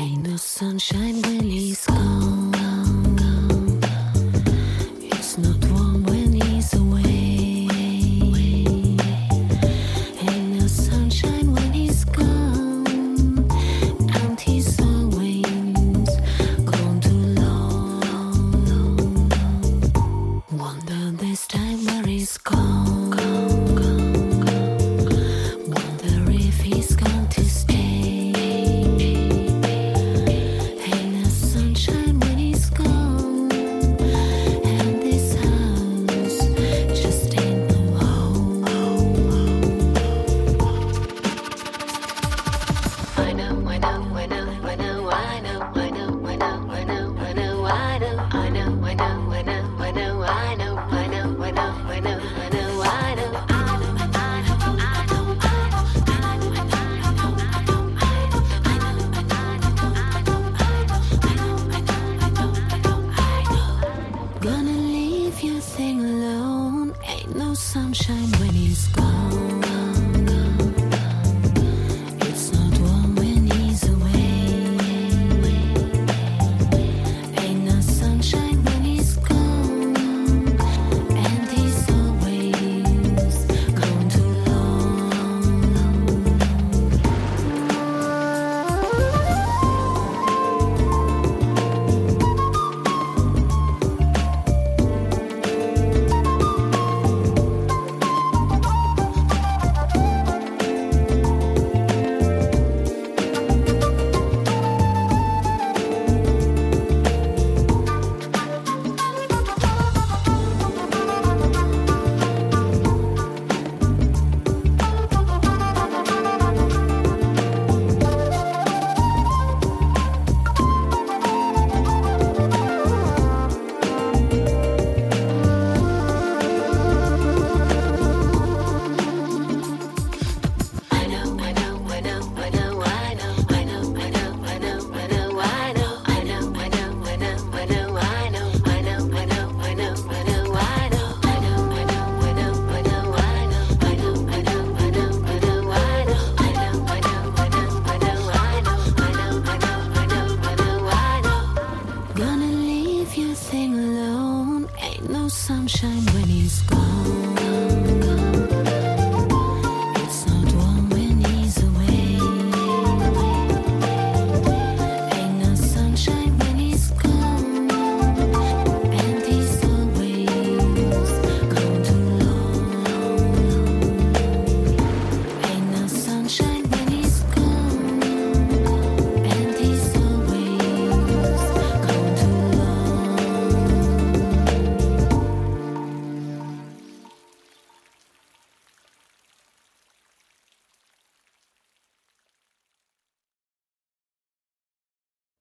No sunshine when he's gone. It's not warm when he's away. No sunshine when he's gone. And he's always gone too long. Wonder this time where he's gone. No sunshine when he's gone.